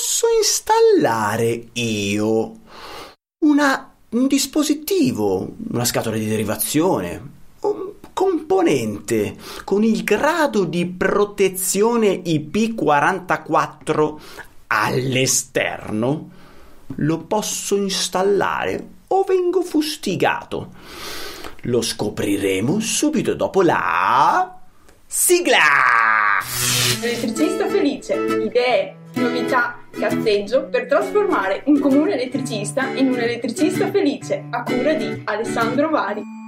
posso installare io una, un dispositivo, una scatola di derivazione, un componente con il grado di protezione IP44 all'esterno, lo posso installare o vengo fustigato. Lo scopriremo subito dopo la sigla! Elettricista felice, idee, novità, cazzeggio per trasformare un comune elettricista in un elettricista felice a cura di Alessandro Vari.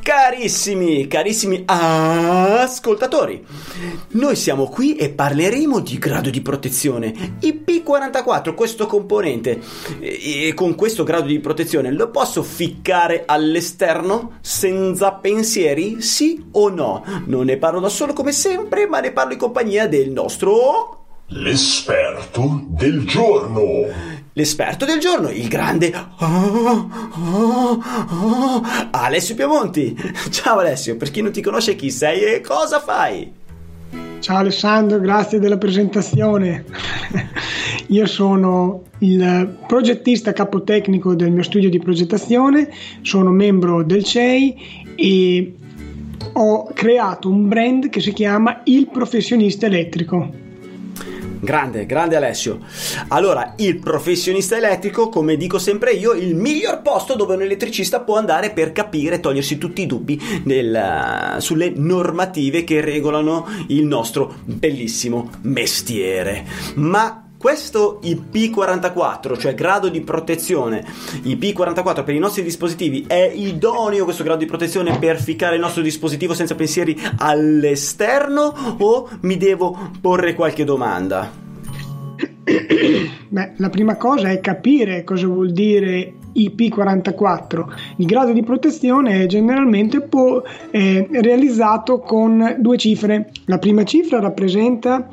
Carissimi, carissimi ascoltatori, noi siamo qui e parleremo di grado di protezione. IP44, questo componente, e con questo grado di protezione lo posso ficcare all'esterno senza pensieri? Sì o no? Non ne parlo da solo come sempre, ma ne parlo in compagnia del nostro... L'esperto del giorno l'esperto del giorno, il grande oh, oh, oh, Alessio Piemonti. Ciao Alessio, per chi non ti conosce chi sei e cosa fai? Ciao Alessandro, grazie della presentazione. Io sono il progettista capotecnico del mio studio di progettazione, sono membro del CEI e ho creato un brand che si chiama Il Professionista Elettrico. Grande, grande Alessio. Allora, il professionista elettrico, come dico sempre io, il miglior posto dove un elettricista può andare per capire, togliersi tutti i dubbi nel, sulle normative che regolano il nostro bellissimo mestiere. Ma questo IP44, cioè grado di protezione IP44 per i nostri dispositivi, è idoneo questo grado di protezione per ficcare il nostro dispositivo senza pensieri all'esterno o mi devo porre qualche domanda? Beh, la prima cosa è capire cosa vuol dire IP44. Il grado di protezione è generalmente po- è realizzato con due cifre. La prima cifra rappresenta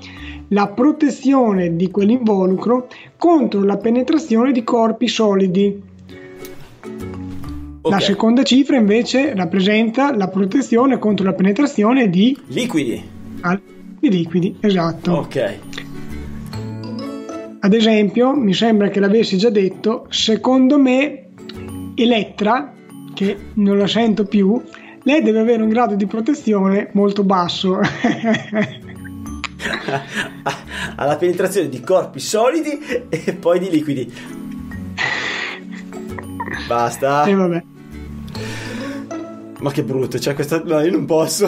la protezione di quell'involucro contro la penetrazione di corpi solidi. Okay. La seconda cifra invece rappresenta la protezione contro la penetrazione di liquidi. Ah, di liquidi, esatto. Ok. Ad esempio, mi sembra che l'avessi già detto, secondo me Elettra, che non la sento più, lei deve avere un grado di protezione molto basso. alla penetrazione di corpi solidi e poi di liquidi. Basta. E eh, vabbè. Ma che brutto, cioè questa... No, io non posso.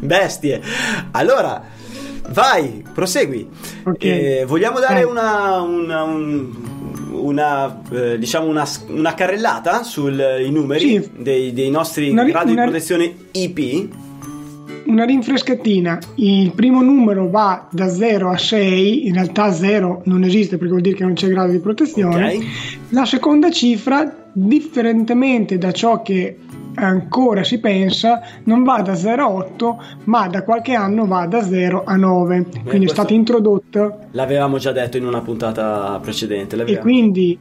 Bestie. Allora, vai, prosegui. Okay. Eh, vogliamo dare eh. una, una, un, una, eh, diciamo una, una carrellata sui numeri sì. dei, dei, nostri una, gradi di protezione IP? Una rinfrescatina. Il primo numero va da 0 a 6, in realtà 0 non esiste perché vuol dire che non c'è grado di protezione. Okay. La seconda cifra, differentemente da ciò che ancora si pensa, non va da 0 a 8, ma da qualche anno va da 0 a 9. Beh, quindi è stata introdotta. L'avevamo già detto in una puntata precedente. E quindi,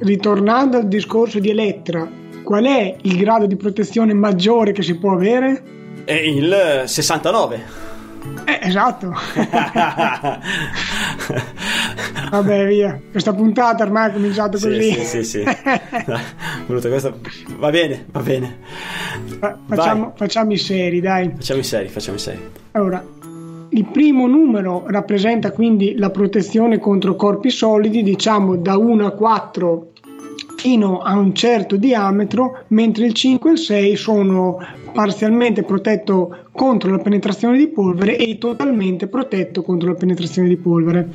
ritornando al discorso di Elettra, qual è il grado di protezione maggiore che si può avere? È il 69. Eh, esatto. Vabbè, via. Questa puntata ormai è cominciata così. Sì, sì, sì. sì. questa... Va bene, va bene. Fa- facciamo, facciamo, i seri, dai. Facciamo i seri, facciamo i seri. Allora, il primo numero rappresenta quindi la protezione contro corpi solidi, diciamo da 1 a 4 fino a un certo diametro, mentre il 5 e il 6 sono parzialmente protetto contro la penetrazione di polvere e totalmente protetto contro la penetrazione di polvere.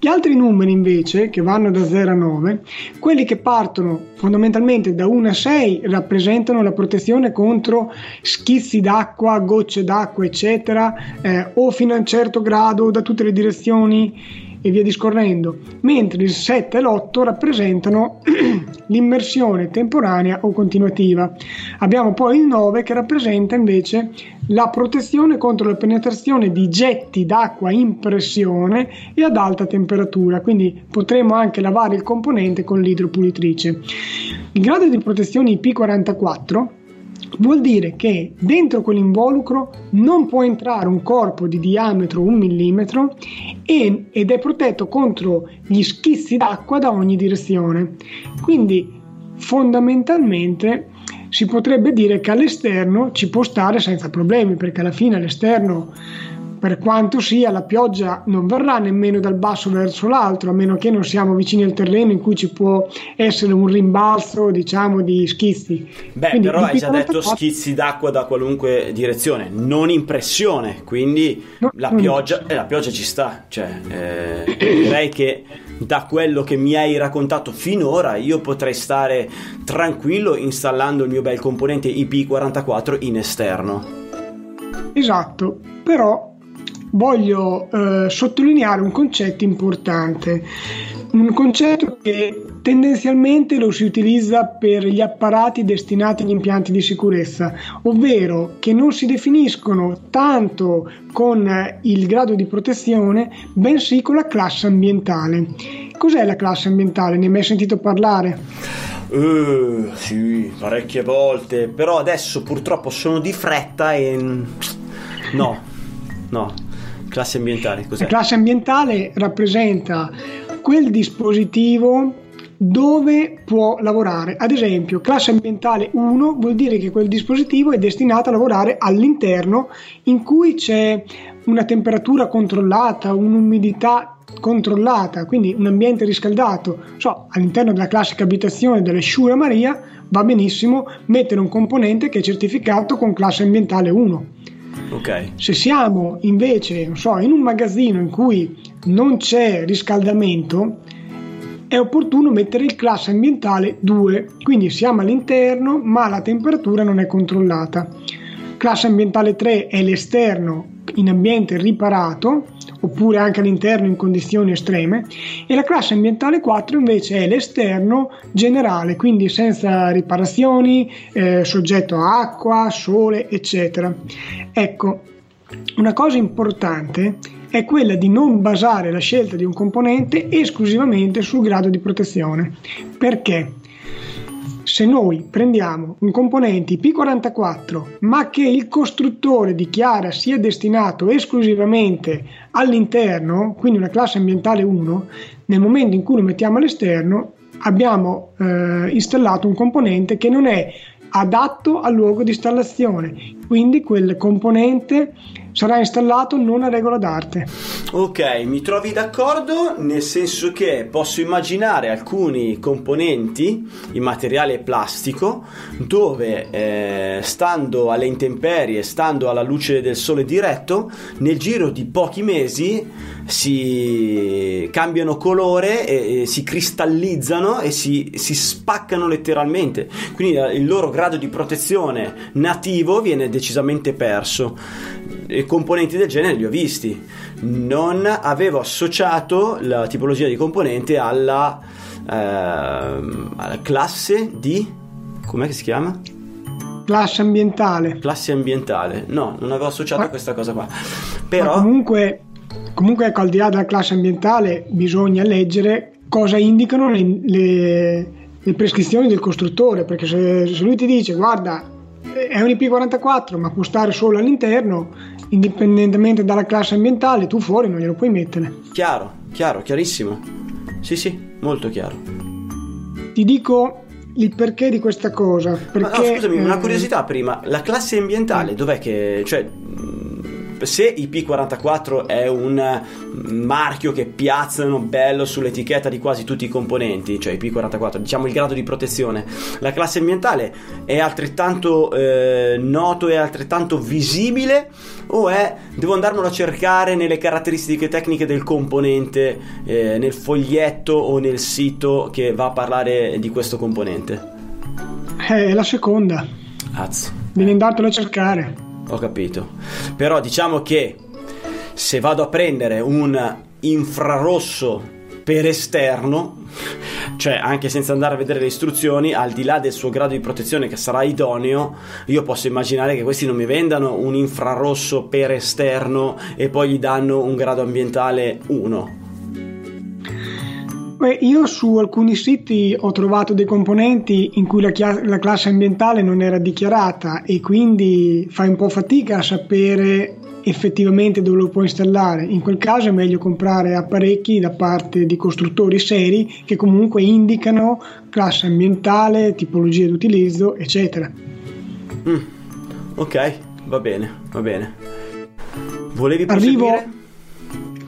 Gli altri numeri invece, che vanno da 0 a 9, quelli che partono fondamentalmente da 1 a 6 rappresentano la protezione contro schizzi d'acqua, gocce d'acqua, eccetera, eh, o fino a un certo grado da tutte le direzioni e via discorrendo, mentre il 7 e l'8 rappresentano l'immersione temporanea o continuativa. Abbiamo poi il 9 che rappresenta invece la protezione contro la penetrazione di getti d'acqua in pressione e ad alta temperatura, quindi potremo anche lavare il componente con l'idropulitrice. Il grado di protezione IP44 vuol dire che dentro quell'involucro non può entrare un corpo di diametro un millimetro e, ed è protetto contro gli schizzi d'acqua da ogni direzione. Quindi fondamentalmente si potrebbe dire che all'esterno ci può stare senza problemi perché alla fine all'esterno per quanto sia la pioggia non verrà nemmeno dal basso verso l'altro, a meno che non siamo vicini al terreno in cui ci può essere un rimbalzo, diciamo, di schizzi. Beh, Quindi, però hai già detto 44 schizzi d'acqua da qualunque direzione, non in pressione, quindi No, la, pioggia, eh, la pioggia ci sta. Cioè, eh, direi che da quello che mi hai raccontato finora io potrei stare tranquillo installando il mio bel componente IP44 in esterno. Esatto, però voglio eh, sottolineare un concetto importante, un concetto che tendenzialmente lo si utilizza per gli apparati destinati agli impianti di sicurezza, ovvero che non si definiscono tanto con il grado di protezione, bensì con la classe ambientale. Cos'è la classe ambientale? Ne hai mai sentito parlare? Eh, sì, parecchie volte, però adesso purtroppo sono di fretta e... No, no. Classe ambientale, cos'è? La classe ambientale rappresenta quel dispositivo dove può lavorare. Ad esempio, classe ambientale 1 vuol dire che quel dispositivo è destinato a lavorare all'interno in cui c'è una temperatura controllata, un'umidità controllata, quindi un ambiente riscaldato. So, all'interno della classica abitazione delle Shura Maria va benissimo mettere un componente che è certificato con classe ambientale 1. Ok. Se siamo invece, so, in un magazzino in cui non c'è riscaldamento, è opportuno mettere il classe ambientale 2, quindi siamo all'interno ma la temperatura non è controllata. Classe ambientale 3 è l'esterno in ambiente riparato, oppure anche all'interno in condizioni estreme, e la classe ambientale 4 invece è l'esterno generale, quindi senza riparazioni, eh, soggetto a acqua, sole, eccetera. Ecco, una cosa importante è quella di non basare la scelta di un componente esclusivamente sul grado di protezione. Perché? Se noi prendiamo un componente IP44 ma che il costruttore dichiara sia destinato esclusivamente all'interno, quindi una classe ambientale 1, nel momento in cui lo mettiamo all'esterno abbiamo eh, installato un componente che non è adatto al luogo di installazione, quindi quel componente sarà installato non a regola d'arte. Ok, mi trovi d'accordo nel senso che posso immaginare alcuni componenti in materiale plastico dove eh, stando alle intemperie, stando alla luce del sole diretto, nel giro di pochi mesi si cambiano colore e, e si cristallizzano e si, si spaccano letteralmente. Quindi eh, il loro grado di protezione nativo viene decisamente perso e componenti del genere li ho visti. Non avevo associato la tipologia di componente alla, ehm, alla classe di. com'è che si chiama? Classe ambientale. Classe ambientale. No, non avevo associato Ma- questa cosa qua. Però. comunque, comunque ecco, al di là della classe ambientale bisogna leggere cosa indicano le, le- le prescrizioni del costruttore, perché se, se lui ti dice guarda è un IP44 ma può stare solo all'interno, indipendentemente dalla classe ambientale, tu fuori non glielo puoi mettere. Chiaro, chiaro, chiarissimo. Sì, sì, molto chiaro. Ti dico il perché di questa cosa. Ma Perché, no, scusami, una eh, curiosità prima. La classe ambientale, dov'è che. cioè. Se IP44 è un marchio che piazzano bello sull'etichetta di quasi tutti i componenti, cioè IP44, diciamo il grado di protezione, la classe ambientale è altrettanto eh, noto e altrettanto visibile o è devo andarmelo a cercare nelle caratteristiche tecniche del componente, eh, nel foglietto o nel sito che va a parlare di questo componente? È la seconda, Az. devi andartelo a cercare. Ho capito. Però diciamo che se vado a prendere un infrarosso per esterno, cioè anche senza andare a vedere le istruzioni, al di là del suo grado di protezione che sarà idoneo, io posso immaginare che questi non mi vendano un infrarosso per esterno e poi gli danno un grado ambientale 1. Beh, io su alcuni siti ho trovato dei componenti in cui la, chia- la, classe ambientale non era dichiarata e quindi fai un po' fatica a sapere effettivamente dove lo puoi installare. In quel caso è meglio comprare apparecchi da parte di costruttori seri che comunque indicano classe ambientale, tipologia di utilizzo, eccetera. Mm, ok, va bene, va bene. Volevi proseguire? Arrivo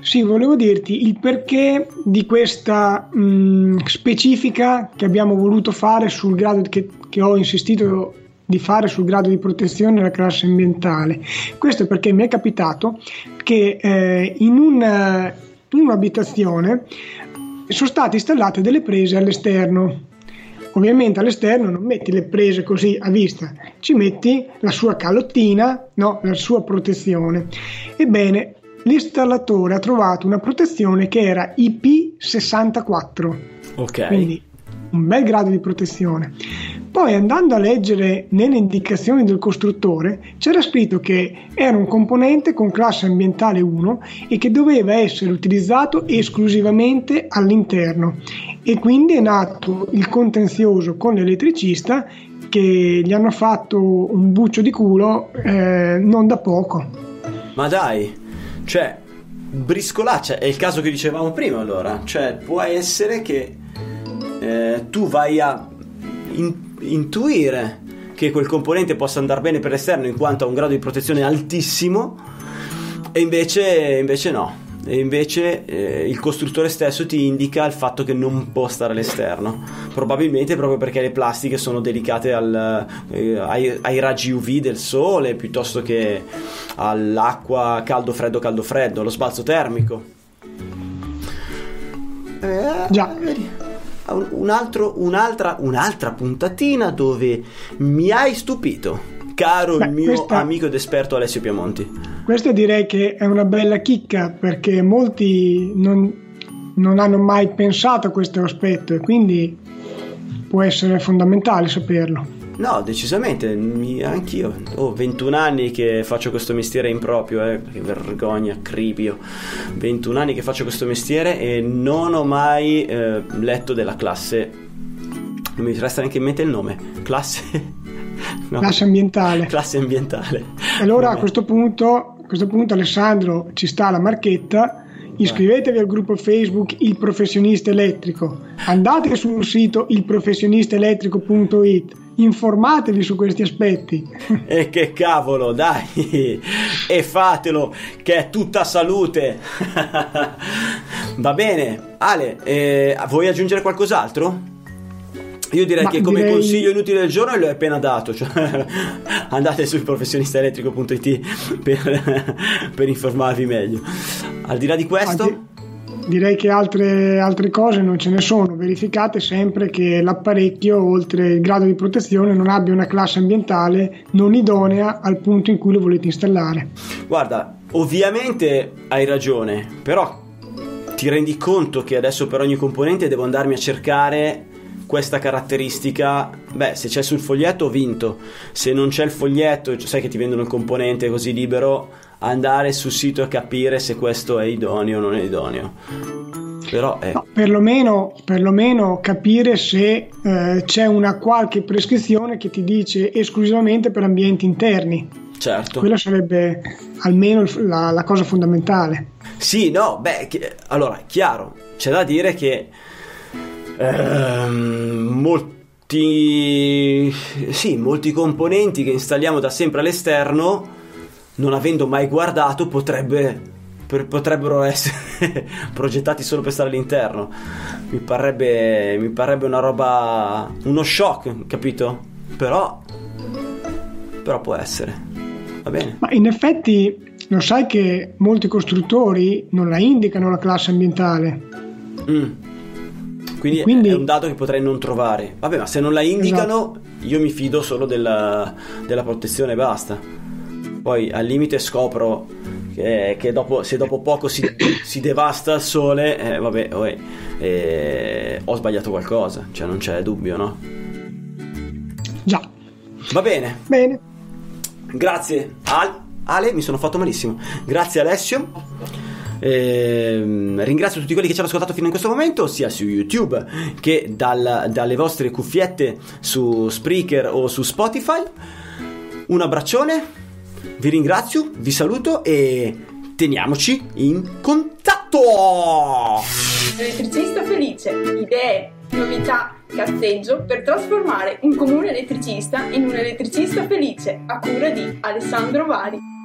sì, volevo dirti il perché di questa mh, specifica che abbiamo voluto fare sul grado che, che ho insistito di fare sul grado di protezione della classe ambientale. Questo perché mi è capitato che eh, in, una, in un'abitazione sono state installate delle prese all'esterno. Ovviamente all'esterno non metti le prese così a vista, ci metti la sua calottina, no, la sua protezione. Ebbene, l'installatore ha trovato una protezione che era IP64. Ok. Quindi un bel grado di protezione. Poi andando a leggere nelle indicazioni del costruttore c'era scritto che era un componente con classe ambientale 1 e che doveva essere utilizzato esclusivamente all'interno e quindi è nato il contenzioso con l'elettricista che gli hanno fatto un buccio di culo eh, non da poco. Ma dai, cioè, briscolaccia, è il caso che dicevamo prima allora, cioè può essere che eh, tu vai a in- intuire che quel componente possa andare bene per l'esterno in quanto ha un grado di protezione altissimo e invece, invece no e invece eh, il costruttore stesso ti indica il fatto che non può stare all'esterno. Probabilmente proprio perché le plastiche sono delicate al, eh, ai, ai, raggi UV del sole piuttosto che all'acqua caldo freddo caldo freddo allo sbalzo termico. Eh, già. un altro, un'altra, un'altra puntatina dove mi hai stupito caro Beh, il mio questa, amico ed esperto Alessio Piamonti. Questa direi che è una bella chicca perché molti non, non hanno mai pensato a questo aspetto e quindi può essere fondamentale saperlo. No, decisamente, anch'io. Ho 21 anni che faccio questo mestiere improprio, eh, che vergogna, cribio. 21 anni che faccio questo mestiere e non ho mai eh, letto della classe. Non mi resta neanche in mente il nome. Classe no. classe ambientale. Classe ambientale. Allora a questo, punto, a questo punto Alessandro ci sta la marchetta iscrivetevi al gruppo Facebook Il Professionista Elettrico, andate sul sito ilprofessionistaelettrico.it, informatevi su questi aspetti. E che cavolo, dai, e fatelo, che è tutta salute. Va bene, Ale, eh, vuoi aggiungere qualcos'altro? Io direi Ma che come direi... consiglio inutile del giorno l'ho appena dato, cioè andate sul professionistaelettrico.it per, per, informarvi meglio. Al di là di questo... Anzi, direi che altre, altre, cose non ce ne sono, verificate sempre che l'apparecchio, oltre il grado di protezione, non abbia una classe ambientale non idonea al punto in cui lo volete installare. Guarda, ovviamente hai ragione, però ti rendi conto che adesso per ogni componente devo andarmi a cercare questa caratteristica, beh, se c'è sul foglietto ho vinto, se non c'è il foglietto, sai che ti vendono il componente così libero, andare sul sito e capire se questo è idoneo o non è idoneo. Però è... no, perlomeno, perlomeno, capire se eh, c'è una qualche prescrizione che ti dice esclusivamente per ambienti interni. Certo. Quella sarebbe almeno la, la cosa fondamentale. Sì, no, beh, allora, chiaro, c'è da dire che ehm, molti, sì, molti componenti che installiamo da sempre all'esterno, non avendo mai guardato, potrebbe, per, potrebbero essere progettati solo per stare all'interno. Mi parrebbe, mi parrebbe una roba, uno shock, capito? Però, però può essere. Va bene. Ma in effetti lo sai che molti costruttori non la indicano la classe ambientale. Mm. Quindi, Quindi, è un dato che potrei non trovare. Vabbè, ma se non la indicano, esatto. io mi fido solo della, della protezione e basta. Poi al limite scopro che, che dopo, se dopo poco si, si devasta il sole, eh, vabbè, vabbè eh, ho sbagliato qualcosa, cioè non c'è dubbio, no? Già. Va bene. Bene. Grazie Al- Ale, mi sono fatto malissimo. Grazie Alessio. Ehm, ringrazio tutti quelli che ci hanno ascoltato fino in questo momento, sia su YouTube che dal- dalle vostre cuffiette su Spreaker o su Spotify. Un abbraccione, vi ringrazio, vi saluto e teniamoci in contatto! Elettricista felice, idee, novità, cazzeggio per trasformare un comune elettricista in un elettricista felice a cura di Alessandro Vari.